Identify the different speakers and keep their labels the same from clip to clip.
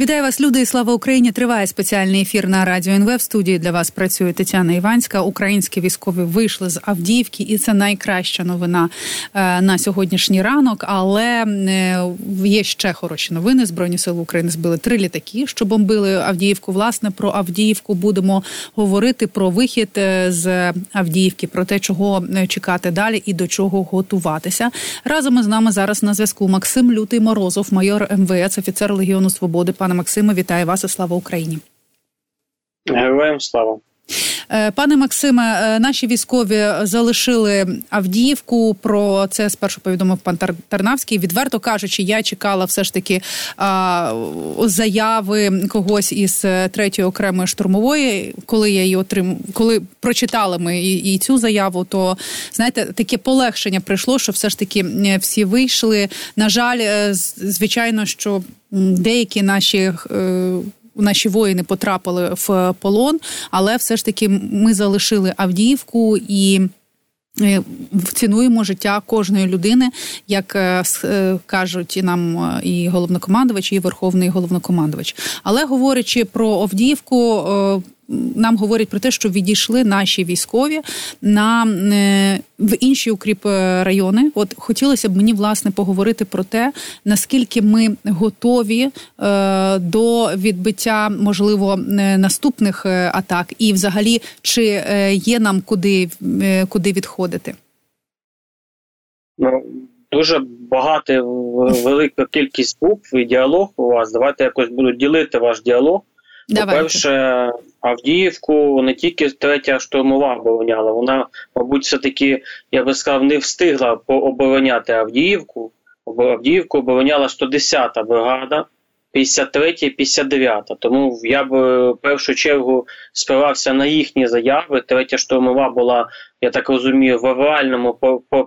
Speaker 1: Вітаю вас, люди, і слава Україні! Триває спеціальний ефір на радіо НВ. В студії для вас працює Тетяна Іванська. Українські військові вийшли з Авдіївки, і це найкраща новина е, на сьогоднішній ранок. Але е, є ще хороші новини. Збройні сили України збили три літаки, що бомбили Авдіївку. Власне про Авдіївку будемо говорити про вихід е, з Авдіївки, про те, чого чекати далі і до чого готуватися. Разом із нами зараз на зв'язку Максим Лютий Морозов, майор МВС, офіцер Легіону Свободи. Пане Максиме, вітаю вас і слава Україні.
Speaker 2: Героям слава.
Speaker 1: Е, пане Максиме, е, наші військові залишили Авдіївку. Про це спершу повідомив пан Тарнавський. Відверто кажучи, я чекала все ж таки заяви когось із е, третьої окремої штурмової. Коли я її отрим... коли прочитали ми і, і цю заяву, то знаєте, таке полегшення прийшло, що все ж таки всі вийшли. На жаль, звичайно, що деякі наші наші воїни потрапили в полон, але все ж таки ми залишили Авдіївку і. Е, цінуємо життя кожної людини, як е, е, кажуть і нам і головнокомандувач, і верховний головнокомандувач. Але говорячи про Авдіївку, нам говорять про те, що відійшли наші військові на е, в інші укріп райони. От хотілося б мені власне поговорити про те, наскільки ми готові е, до відбиття можливо е, наступних атак, і взагалі чи є нам куди, куди відходити.
Speaker 2: Ну, Дуже багато велика кількість букв і діалог у вас. Давайте якось буду ділити ваш діалог. По-перше, Авдіївку не тільки третя штурмова обороняла, вона, мабуть, все-таки, я би сказав, не встигла пообороняти Авдіївку. Авдіївку обороняла 110-та бригада, 53 59 та Тому я б в першу чергу спирався на їхні заяви. Третя штурмова була, я так розумію, в авральному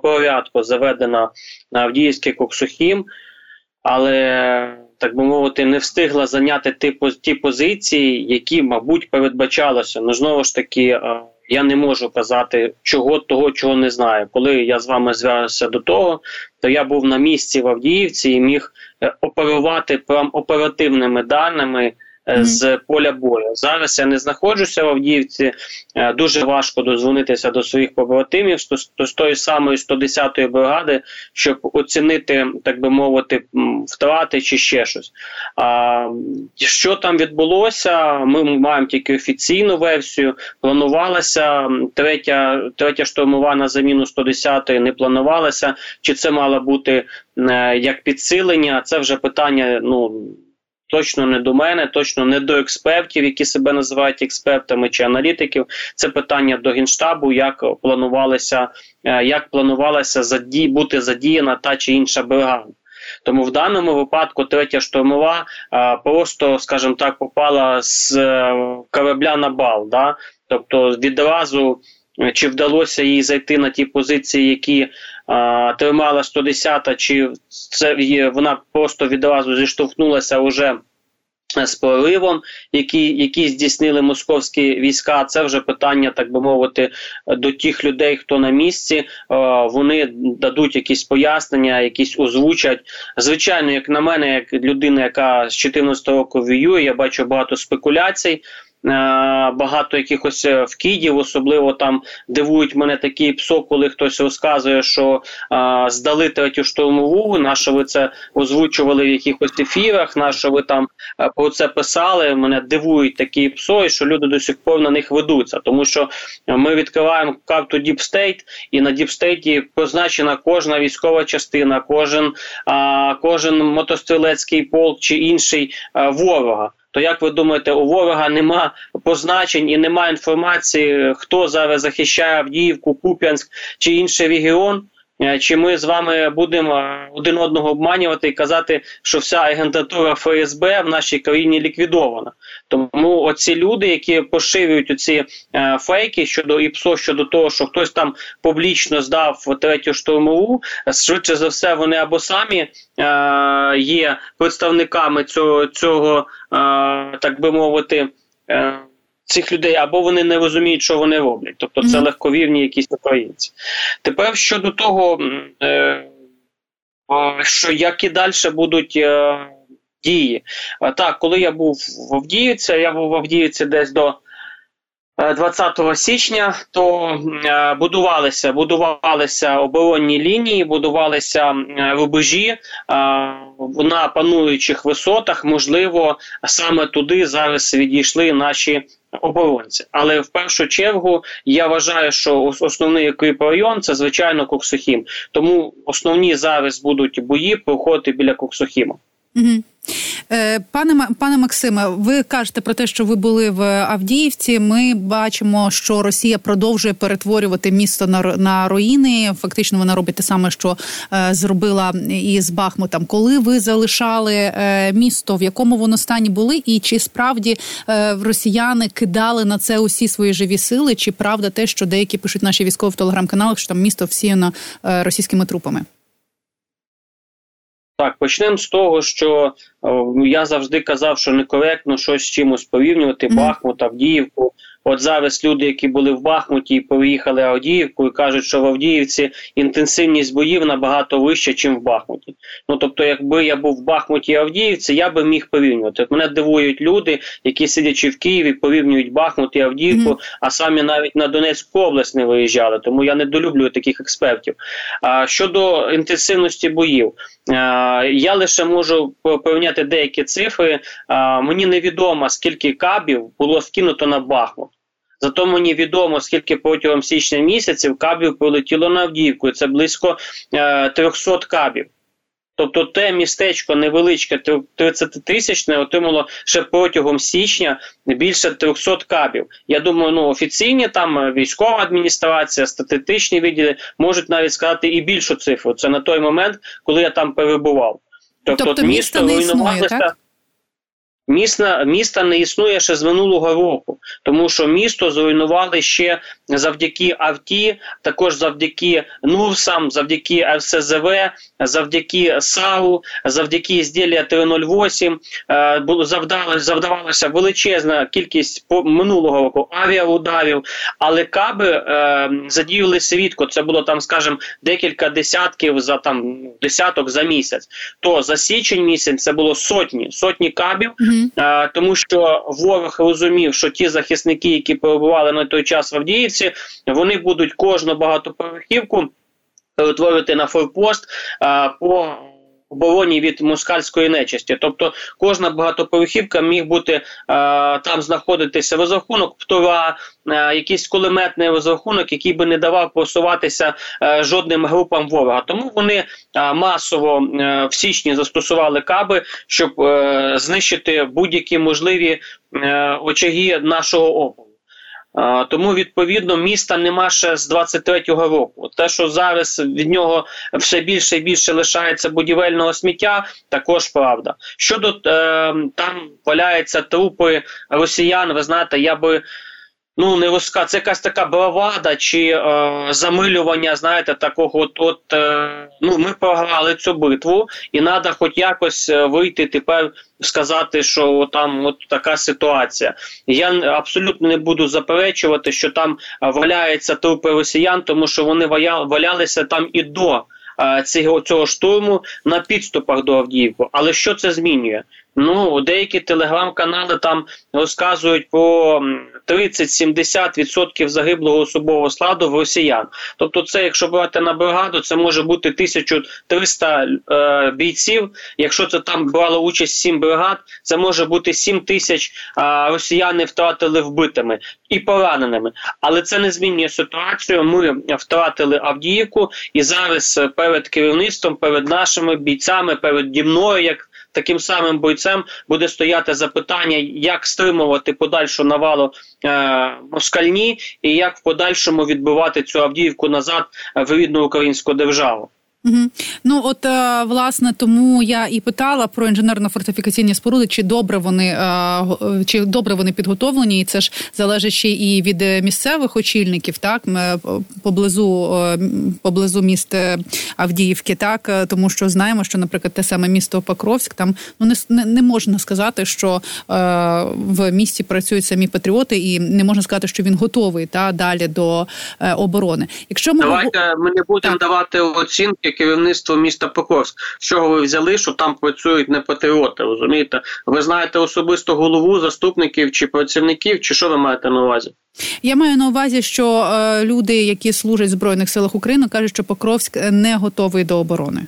Speaker 2: порядку заведена на Авдіївський Коксухім, але так би мовити, не встигла зайняти ті, ті позиції, які, мабуть, передбачалося. Ну знову ж таки, я не можу казати чого того, чого не знаю. Коли я з вами зв'язався до того, то я був на місці в Авдіївці і міг е, оперувати прям оперативними даними. Е, з поля бою. Зараз я не знаходжуся в Авдіївці. Е, дуже важко дозвонитися до своїх побратимів з тої самої 110-ї бригади, щоб оцінити, так би мовити, втрати чи ще щось. А що там відбулося? Ми маємо тільки офіційну версію. Планувалася третя, третя штурмова на заміну 110-ї не планувалася. Чи це мало бути е, як підсилення? Це вже питання. ну, Точно не до мене, точно не до експертів, які себе називають експертами чи аналітиків. Це питання до генштабу, як планувалося, е, як планувалося заді, бути задіяна та чи інша бригада. Тому в даному випадку третя штурмова а, е, просто, скажімо так, попала з е, корабля на бал. Да? Тобто відразу чи вдалося їй зайти на ті позиції, які а, тримала 110-та, чи це вона просто відразу зіштовхнулася уже з проривом, які які здійснили московські війська. Це вже питання, так би мовити, до тих людей, хто на місці. Вони дадуть якісь пояснення, якісь озвучать. Звичайно, як на мене, як людина, яка з 14 року воює, я бачу багато спекуляцій. Е, багато якихось е, вкидів, особливо там дивують мене такі псо, коли хтось розказує, що а, е, здали третю штурмову, на що ви це озвучували в якихось ефірах, на ви там про це писали. Мене дивують такі псо, і що люди до сих пор на них ведуться, тому що ми відкриваємо карту State, і на State позначена кожна військова частина, кожен, а, кожен мотострілецький полк чи інший а, ворога то як ви думаєте, у ворога нема позначень і нема інформації, хто зараз захищає Авдіївку, Куп'янськ чи інший регіон? Е, чи ми з вами будемо один одного обманювати і казати, що вся агентатура ФСБ в нашій країні ліквідована? Тому оці люди, які поширюють оці е, фейки щодо ІПСО, щодо того, що хтось там публічно здав третю штурмову, швидше за все, вони або самі е, є представниками цього, цього е, так би мовити. Е, цих людей або вони не розуміють, що вони роблять. Тобто це легковірні якісь українці. Тепер щодо того, е, що як і далі будуть. Е, дії. Так, коли я був в Авдіївці, я був в Авдіївці десь до 20 е, січня, то е, будувалися будувалися оборонні лінії, будувалися рубежі на пануючих висотах. Можливо, саме туди зараз відійшли наші оборонці. Але в першу чергу я вважаю, що основний район це звичайно Коксохім. Тому основні зараз будуть бої проходити біля Коксохіма.
Speaker 1: Угу. Пане пане Максиме, ви кажете про те, що ви були в Авдіївці. Ми бачимо, що Росія продовжує перетворювати місто на на руїни. Фактично, вона робить те саме, що е, зробила із Бахмутом. Коли ви залишали е, місто, в якому воно стані були, і чи справді е, росіяни кидали на це усі свої живі сили? Чи правда те, що деякі пишуть наші військові в телеграм-каналах, що там місто всіяно е, російськими трупами?
Speaker 2: Так, почнемо з того, що о, я завжди казав, що некоректно щось з чимось порівнювати mm-hmm. Бахмут, Авдіївку. От зараз люди, які були в Бахмуті і поїхали Авдіївку, і кажуть, що в Авдіївці інтенсивність боїв набагато вища, ніж в Бахмуті. Ну тобто, якби я був в Бахмуті і Авдіївці, я би міг порівнювати. От мене дивують люди, які сидячи в Києві, порівнюють Бахмут і Авдіївку, mm-hmm. а самі навіть на Донецьку область не виїжджали. Тому я недолюблюю таких експертів. А щодо інтенсивності боїв, я лише можу порівняти деякі цифри. Мені невідомо скільки кабів було скинуто на Бахмут. Зато мені відомо, скільки протягом січня місяців кабів прилетіло на Авдіївку. Це близько е, 300 кабів. Тобто те містечко невеличке 30 тисячне отримало ще протягом січня більше 300 кабів. Я думаю, ну офіційні там військова адміністрація, статистичні відділи можуть навіть сказати і більшу цифру. Це на той момент, коли я там перебував.
Speaker 1: Тобто, тобто місто не існує, так?
Speaker 2: Міста міста не існує ще з минулого року, тому що місто зруйнували ще завдяки Авті, також завдяки НУРСам, завдяки РСЗВ, завдяки САУ, завдяки ізділля 308 е, завдали, завдавалася величезна кількість минулого року авіаударів, але каби е, задіювалися рідко. Це було там, скажімо, декілька десятків за там десяток за місяць. То за січень місяць це було сотні сотні кабів. Mm-hmm. Е, тому що ворог розумів, що ті захисники, які перебували на той час в Авдіївці, вони будуть кожну багатоповерхівку перетворити на форпост а, по обороні від москальської нечисті. Тобто кожна багатоповерхівка міг бути е, там знаходитися розрахунок птора, е, якийсь кулеметний розрахунок, який би не давав просуватися е, жодним групам ворога. Тому вони е, масово е, в січні застосували каби, щоб е, знищити будь-які можливі очаги нашого опору. Тому відповідно міста нема ще з 23-го року. Те, що зараз від нього все більше і більше лишається будівельного сміття, також правда. Щодо е, там валяються трупи росіян, ви знаєте, я би ну не розка, це якась така бравада чи е, замилювання, знаєте, такого от, от е, ну ми програли цю битву, і треба хоч якось е, вийти тепер сказати, що там от така ситуація. Я абсолютно не буду заперечувати, що там валяються трупи росіян, тому що вони валялися там і до. Е, цього цього штурму на підступах до Авдіївки. Але що це змінює? Ну деякі телеграм-канали там розказують про 30-70% загиблого особового складу в росіян. Тобто, це, якщо брати на бригаду, це може бути 1300 е, бійців. Якщо це там брало участь 7 бригад, це може бути 7 тисяч е, росіяни втратили вбитими і пораненими. Але це не змінює ситуацію. Ми втратили Авдіївку, і зараз перед керівництвом, перед нашими бійцями, перед дімною, як таким самим бойцем буде стояти запитання, як стримувати подальшу навалу е, москальні, і як в подальшому відбивати цю Авдіївку назад в рідну українську державу.
Speaker 1: Угу. Ну от е, власне тому я і питала про інженерно-фортифікаційні споруди, чи добре вони е, чи добре вони підготовлені, і це ж залежить ще і від місцевих очільників, так поблизу поблизу міст Авдіївки, так тому що знаємо, що, наприклад, те саме місто Покровськ, там ну не не можна сказати, що е, в місті працюють самі патріоти, і не можна сказати, що він готовий та далі до е, оборони.
Speaker 2: Якщо ми давайте ми не будемо так. давати оцінки керівництво міста Покровськ. З чого ви взяли, що там працюють не патріоти? Розумієте? Ви знаєте особисто голову заступників чи працівників, чи що ви маєте на увазі?
Speaker 1: Я маю на увазі, що е, люди, які служать в збройних силах України, кажуть, що Покровськ не готовий до оборони.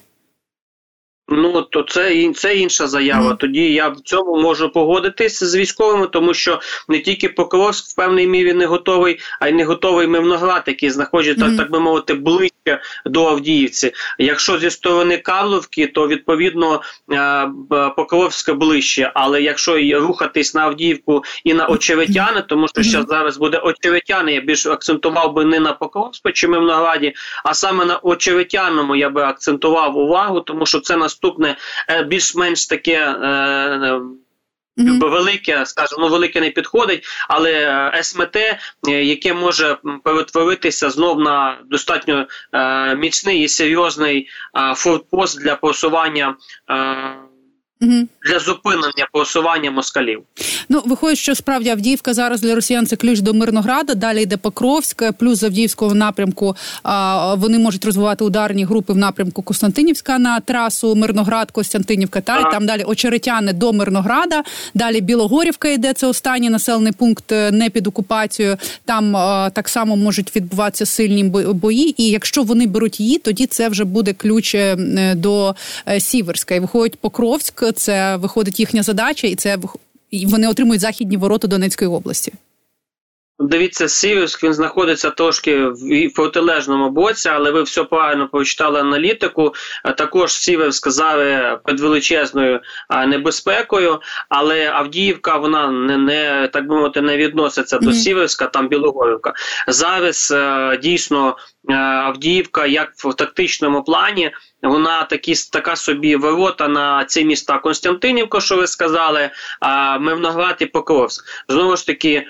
Speaker 2: Ну то це це інша заява. Mm. Тоді я в цьому можу погодитись з військовими, тому що не тільки Покровськ в певній мірі не готовий, а й не готовий Мирноград, який знаходиться, mm. так би мовити, ближче до Авдіївці. Якщо зі сторони Карловки, то відповідно е, Покровська ближче. Але якщо рухатись на Авдіївку і на Очеретяни, тому що mm. зараз буде Очеретяни, я більш акцентував би не на Покровську чи Мирнограді, а саме на Очеретяному я би акцентував увагу, тому що це нас наступне е, більш-менш таке. Mm-hmm. Велике, скажімо, ну велике не підходить, але СМТ, яке може перетворитися знов на достатньо е, міцний і серйозний е, форпост для просування е, угу. для зупинення просування москалів.
Speaker 1: Ну виходить, що справді Авдіївка зараз для Росіян це ключ до Мирнограда. Далі йде Покровськ, плюс з Авдіївського напрямку а, вони можуть розвивати ударні групи в напрямку Костянтинівська на трасу Мирноград, Костянтинівка. Та й там далі Очеретяни до Мирнограда. Далі Білогорівка йде. Це останній населений пункт е, не під окупацією. Там а, так само можуть відбуватися сильні бої. І якщо вони беруть її, тоді це вже буде ключ е, до е, Сіверська. І виходить Покровськ це виходить їхня задача, і це вони отримують західні ворота Донецької області.
Speaker 2: Дивіться, Сіверськ він знаходиться трошки в протилежному боці, але ви все правильно прочитали аналітику. Також Сіверськ зараз під величезною небезпекою, але Авдіївка вона не не так би мовити не відноситься mm -hmm. до Сіверська, там Білогорівка. Зараз е, дійсно е, Авдіївка, як в тактичному плані. Вона такі така собі ворота на ці міста Константинівка, що ви сказали, а Мирноград і Покровськ. Знову ж таки, Е,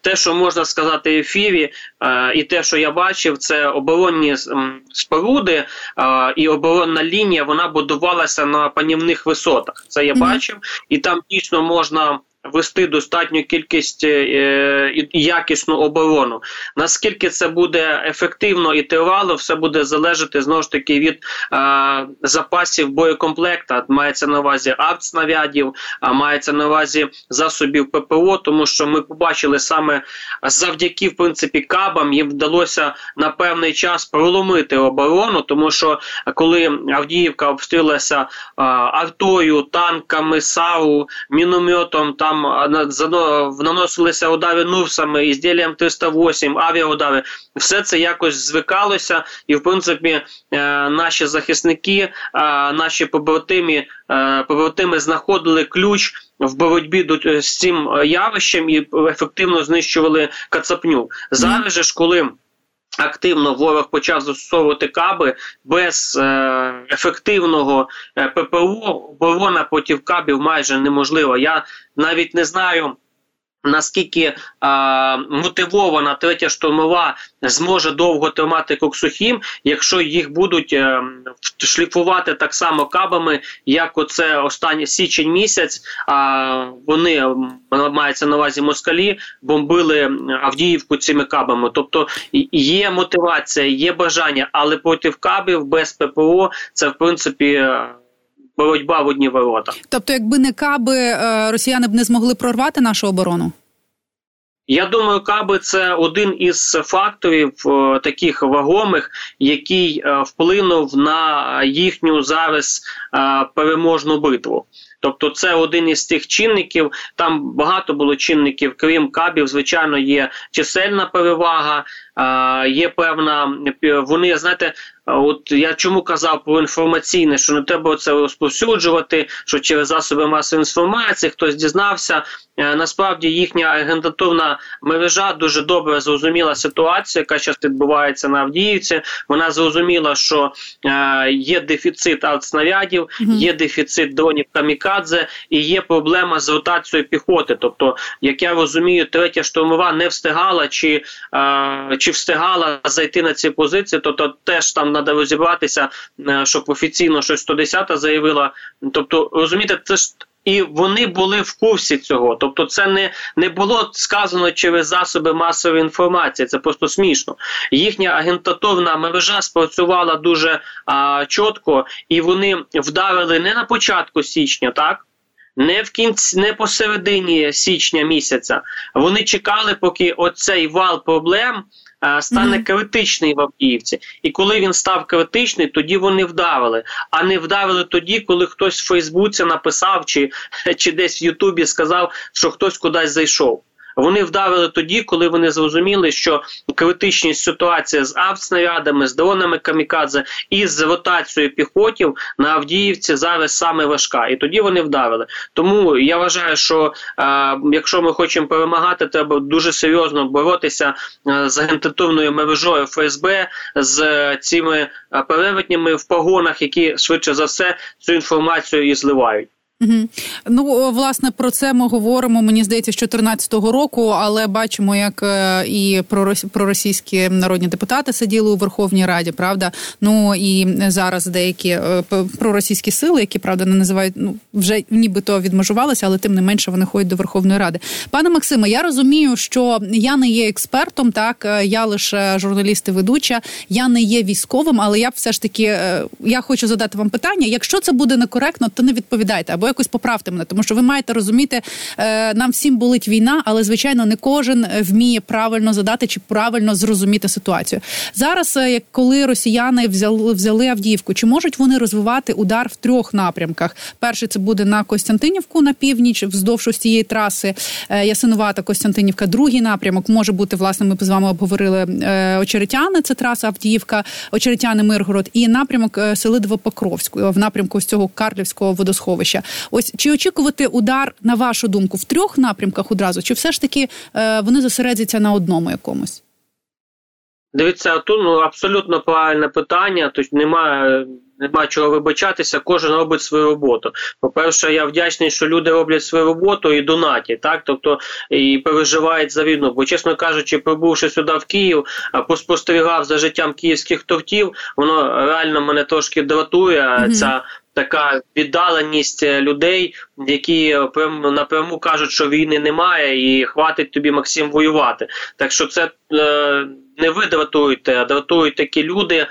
Speaker 2: те, що можна сказати в ефірі, е, і те, що я бачив, це оборонні споруди е, і оборонна лінія вона будувалася на панівних висотах. Це я бачив, і там дійсно можна вести достатню кількість е, і якісну оборону. Наскільки це буде ефективно і тривало, все буде залежати знову ж таки від е, запасів боєкомплекта. Мається на увазі артснарядів, а мається на увазі засобів ППО, тому що ми побачили саме завдяки в принципі кабам їм вдалося на певний час проломити оборону, тому що коли Авдіївка обстрілилася е, артою, танками, САУ, мінометом там там наносилися удари нурсами, ізділлям 308, авіаудари. Все це якось звикалося, і в принципі е, наші захисники, е, наші побратими, е, побратими знаходили ключ. В боротьбі з цим явищем і ефективно знищували кацапню. Зараз же ж коли Активно ворог почав застосовувати каби без е, ефективного е, ППО. Оборона проти кабів майже неможлива. Я навіть не знаю. Наскільки а, мотивована третя штурмова зможе довго тримати коксухім, якщо їх будуть а, е, шліфувати так само кабами, як оце останній січень місяць, а вони мається на увазі москалі, бомбили Авдіївку цими кабами. Тобто є мотивація, є бажання, але проти кабів без ППО це в принципі боротьба в одні ворота.
Speaker 1: Тобто, якби не каби, е, росіяни б не змогли прорвати нашу оборону.
Speaker 2: Я думаю, каби це один із факторів е, таких вагомих, який е, вплинув на їхню зараз переможну битву. Тобто, це один із тих чинників. Там багато було чинників, крім кабів. Звичайно, є чисельна перевага, є певна. Вони знаєте, От я чому казав про інформаційне, що не треба це розповсюджувати, що через засоби масової інформації хтось дізнався. Е, насправді їхня агентатурна мережа дуже добре зрозуміла ситуацію, яка зараз відбувається на Авдіївці. Вона зрозуміла, що е, є дефіцит артснарядів, є дефіцит дронів камікадзе і є проблема з ротацією піхоти. Тобто, як я розумію, третя штурмова не встигала чи е, чи встигала зайти на ці позиції, тобто теж там треба розібратися, е, щоб офіційно щось 110 заявила. Тобто, розумієте, це ж і вони були в курсі цього. Тобто, це не не було сказано через засоби масової інформації. Це просто смішно. Їхня агентатовна мережа спрацювала дуже а, чітко, і вони вдарили не на початку січня, так. Не в кінці, не посередині січня місяця. Вони чекали, поки оцей вал проблем Е, стане критичний в Авдіївці. І коли він став критичний, тоді вони вдавили. А не вдавили тоді, коли хтось в Фейсбуці написав чи, чи десь в Ютубі сказав, що хтось кудись зайшов. Вони вдарили тоді, коли вони зрозуміли, що критичність ситуація з автоснарядами, з дронами камікадзе і з ротацією піхотів на Авдіївці зараз саме важка. І тоді вони вдарили. Тому я вважаю, що е, якщо ми хочемо перемагати, треба дуже серйозно боротися е, з агентативною мережою ФСБ з цими е, перевертнями в погонах, які швидше за все цю інформацію і зливають.
Speaker 1: Угу. Ну власне про це ми говоримо. Мені здається, з 2014 року, але бачимо, як е, і проросійські народні депутати сиділи у Верховній Раді, правда. Ну і зараз деякі е, проросійські сили, які правда не називають, ну вже нібито відмежувалися, але тим не менше вони ходять до Верховної Ради. Пане Максиме, я розумію, що я не є експертом, так е, я лише журналіст і ведуча, я не є військовим, але я все ж таки я хочу задати вам питання. Якщо це буде некоректно, то не відповідайте або якось поправте мене, тому що ви маєте розуміти, е, нам всім болить війна, але звичайно не кожен вміє правильно задати чи правильно зрозуміти ситуацію. Зараз, е, як коли росіяни взяли взяли Авдіївку, чи можуть вони розвивати удар в трьох напрямках? Перший це буде на Костянтинівку на північ, вздовж ось цієї траси е, Ясинувата Костянтинівка. Другий напрямок може бути власне. Ми з вами обговорили Очеретяни, це траса Авдіївка, Очеретяни, Миргород, і напрямок Селидово Покровську в напрямку з цього Карлівського водосховища. Ось чи очікувати удар на вашу думку в трьох напрямках одразу, чи все ж таки е, вони зосередяться на одному якомусь?
Speaker 2: Дивіться, тут ну абсолютно правильне питання. Тут немає нема чого вибачатися, кожен робить свою роботу. По-перше, я вдячний, що люди роблять свою роботу і донатять, так тобто і переживають за війну. Бо, чесно кажучи, прибувши сюди в Київ, поспостерігав за життям київських тортів, воно реально мене трошки дратує. Mm-hmm. Ця така віддаленість е, людей, які напряму кажуть, що війни немає, і хватить тобі Максим воювати. Так що це е, не ви дратуєте, а дратують такі люди,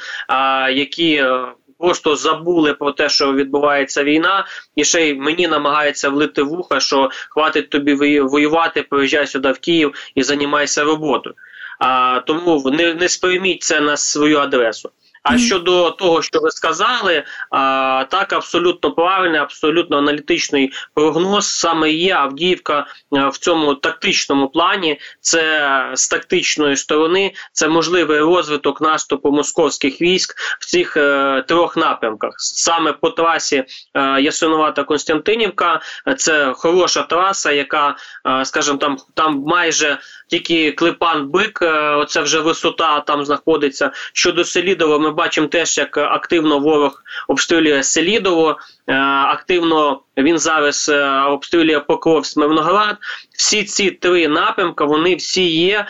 Speaker 2: які. Е, просто забули про те, що відбувається війна, і ще й мені намагається влити вуха, що хватить тобі воювати, приїжджай сюди в Київ і займайся роботою. А тому не не сприйміть це на свою адресу. А щодо того, що ви сказали, а, так абсолютно правильний, абсолютно аналітичний прогноз саме є Авдіївка в цьому тактичному плані. Це з тактичної сторони, це можливий розвиток наступу московських військ в цих е, трьох напрямках. Саме по трасі е, Ясинувата Константинівка, це хороша траса, яка, е, скажімо, там там майже тільки клепан бик, е, оце вже висота там знаходиться. Щодо Селідова, ми бачимо теж, як активно ворог обстрілює Селідово. Е, активно він зараз е, обстрілює Покров Смирноград. Всі ці три напрямки вони всі є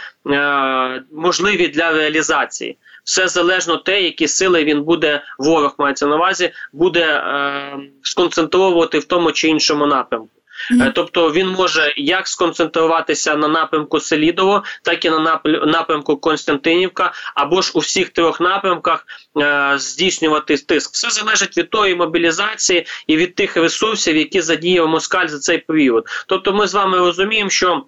Speaker 2: можливі для реалізації. Все залежно те, які сили він буде, ворог мається на увазі, буде е, сконцентровувати в тому чи іншому напрямку. Mm. Тобто він може як сконцентруватися на напрямку Селідово, так і на напрямку Константинівка, або ж у всіх трьох напрямках е, здійснювати тиск. Все залежить від тої мобілізації і від тих ресурсів, які задіяв Москаль за цей період. Тобто, ми з вами розуміємо, що.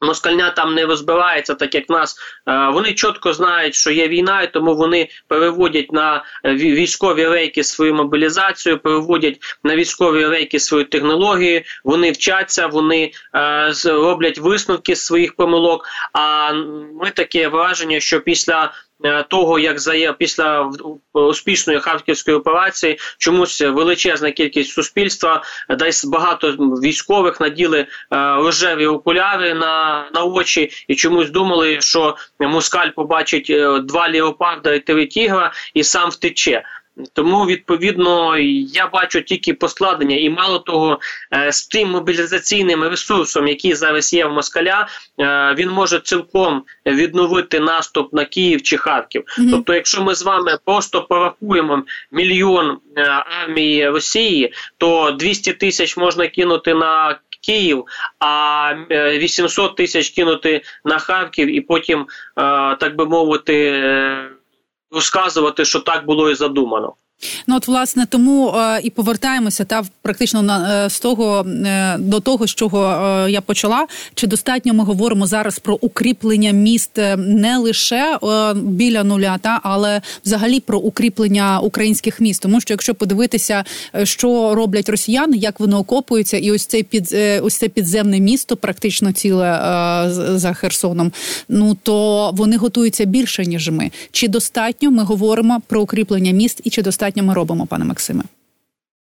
Speaker 2: Москальня там не розбирається, так як нас е, вони чітко знають, що є війна, і тому вони переводять на е, військові рейки свою мобілізацію, переводять на військові рейки свою технологію. Вони вчаться, вони е, роблять висновки з своїх помилок. А ми таке враження, що після того, як зає після успішної харківської операції, чомусь величезна кількість суспільства, десь багато військових наділи е, рожеві окуляри на на очі і чомусь думали, що Москаль побачить е, два леопарда і три тігра і сам втече. Тому відповідно я бачу тільки поскладення, і мало того, е, з тим мобілізаційним ресурсом, який зараз є в Москаля, е, він може цілком відновити наступ на Київ чи Харків. Mm -hmm. Тобто, якщо ми з вами просто порахуємо мільйон е, армії Росії, то 200 тисяч можна кинути на Київ, а 800 тисяч кинути на Харків, і потім, так би мовити розказувати, що так було і задумано.
Speaker 1: Ну от власне тому е, і повертаємося та практично на е, з того е, до того, з чого е, я почала. Чи достатньо ми говоримо зараз про укріплення міст е, не лише е, біля нуля, та але взагалі про укріплення українських міст, тому що якщо подивитися, що роблять росіяни, як вони окопуються, і ось цей під ось це підземне місто, практично ціле за Херсоном. Ну то вони готуються більше ніж ми. Чи достатньо ми говоримо про укріплення міст, і чи достатньо достатньо ми робимо, пане Максиме?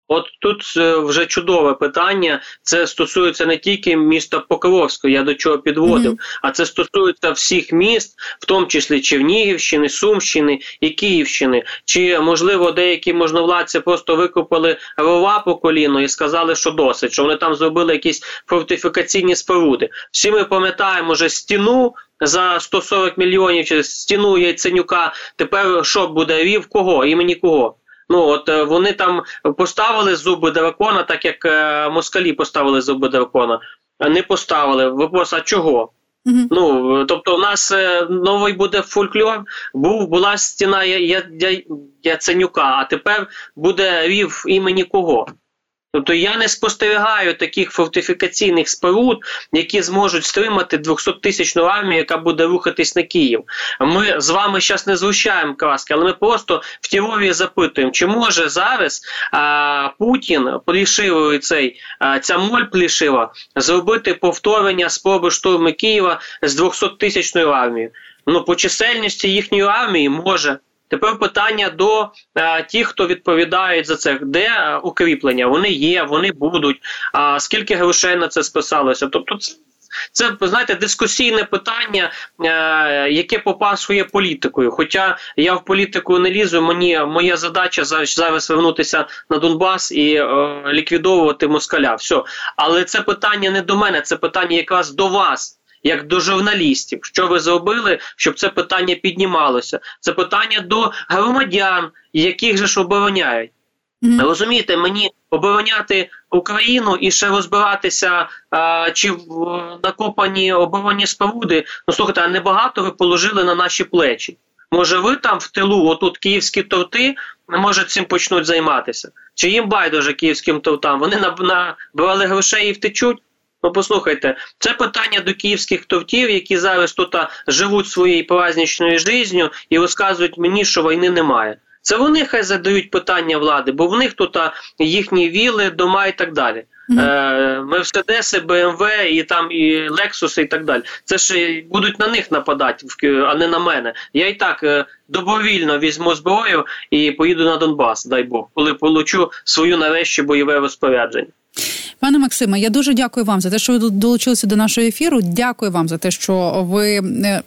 Speaker 2: От тут е, вже чудове питання. Це стосується не тільки міста Покровського, я до чого підводив, mm -hmm. а це стосується всіх міст, в тому числі Чернігівщини, Сумщини і Київщини. Чи можливо деякі можновладці просто викопали рова по коліно і сказали, що досить, що вони там зробили якісь фортифікаційні споруди. Всі ми пам'ятаємо вже стіну. За 140 мільйонів через стіну Яйценюка. Тепер що буде? Вів кого? Імені кого? Ну от е, вони там поставили зуби дракона, так як е, москалі поставили зуби дракона, не поставили. Вопрос, а чого? Mm Ну тобто, у нас е, новий буде фольклор. Був була стіна Я, Я, Яценюка, а тепер буде рів імені кого? Тобто я не спостерігаю таких фортифікаційних споруд, які зможуть стримати 200-тисячну армію, яка буде рухатись на Київ. Ми з вами зараз не звучаємо краски, але ми просто в теорії запитуємо, чи може зараз а, Путін плішивий цей а, ця моль плішива зробити повторення спроби штурму Києва з 200-тисячною армією. Ну по чисельності їхньої армії може. Тепер питання до а, е, тих, хто відповідають за це, де а, е, укріплення? Вони є, вони будуть. А скільки грошей на це списалося? Тобто, це. Це знаєте дискусійне питання, е, яке попасує політикою. Хоча я в політику не лізу, мені моя задача зараз вернутися на Донбас і е, ліквідовувати москаля. Все, але це питання не до мене, це питання якраз до вас як до журналістів, що ви зробили, щоб це питання піднімалося. Це питання до громадян, яких же ж обороняють. Mm -hmm. Розумієте, мені обороняти Україну і ще розбиратися, а, чи в накопані оборонні споруди. Ну слухайте, а небагато ви положили на наші плечі. Може, ви там в тилу, отут київські торти, може цим почнуть займатися? Чи їм байдуже київським тортам? Вони набрали грошей і втечуть? Ну, послухайте, це питання до київських тортів, які зараз тут живуть своєю праздничною життю і розказують мені, що війни немає. Це вони хай задають питання влади, бо в них тут їхні віли, дома і так далі. Mm -hmm. Мерседеси, БМВ і там і Лексуси, і так далі. Це ж будуть на них нападати, а не на мене. Я і так е, добровільно візьму зброю і поїду на Донбас, дай Бог, коли получу свою нарешті бойове розпорядження.
Speaker 1: Пане Максиме, я дуже дякую вам за те, що ви долучилися до нашого ефіру. Дякую вам за те, що ви е,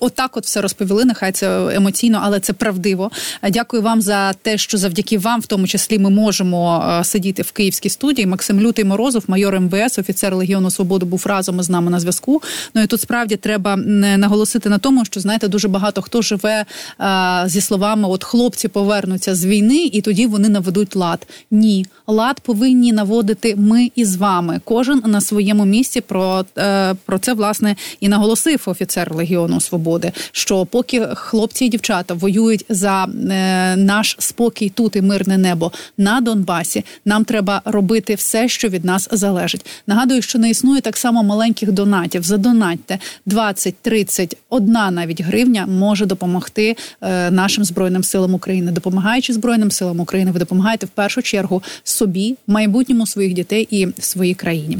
Speaker 1: Отак, от все розповіли. Нехай це емоційно, але це правдиво. Дякую вам за те, що завдяки вам, в тому числі, ми можемо е, сидіти в київській студії. Максим Лютий Морозов, майор МВС, офіцер Легіону Свободи, був разом із нами на зв'язку. Ну і тут справді треба наголосити на тому, що знаєте, дуже багато хто живе а, е, зі словами: от хлопці повернуться з війни, і тоді вони наведуть лад. Ні, лад повинні наводити ми із вами. Кожен на своєму місці. Про, е, про це власне і наголосив офіцер Легіону Свободи свободи. Що поки хлопці і дівчата воюють за е, наш спокій тут і мирне небо на Донбасі, нам треба робити все, що від нас залежить. Нагадую, що не існує так само маленьких донатів. Задонатьте 20, 30, одна навіть гривня може допомогти е, нашим збройним силам України. Допомагаючи збройним силам України, ви допомагаєте в першу чергу собі, майбутньому своїх дітей і своїй країні.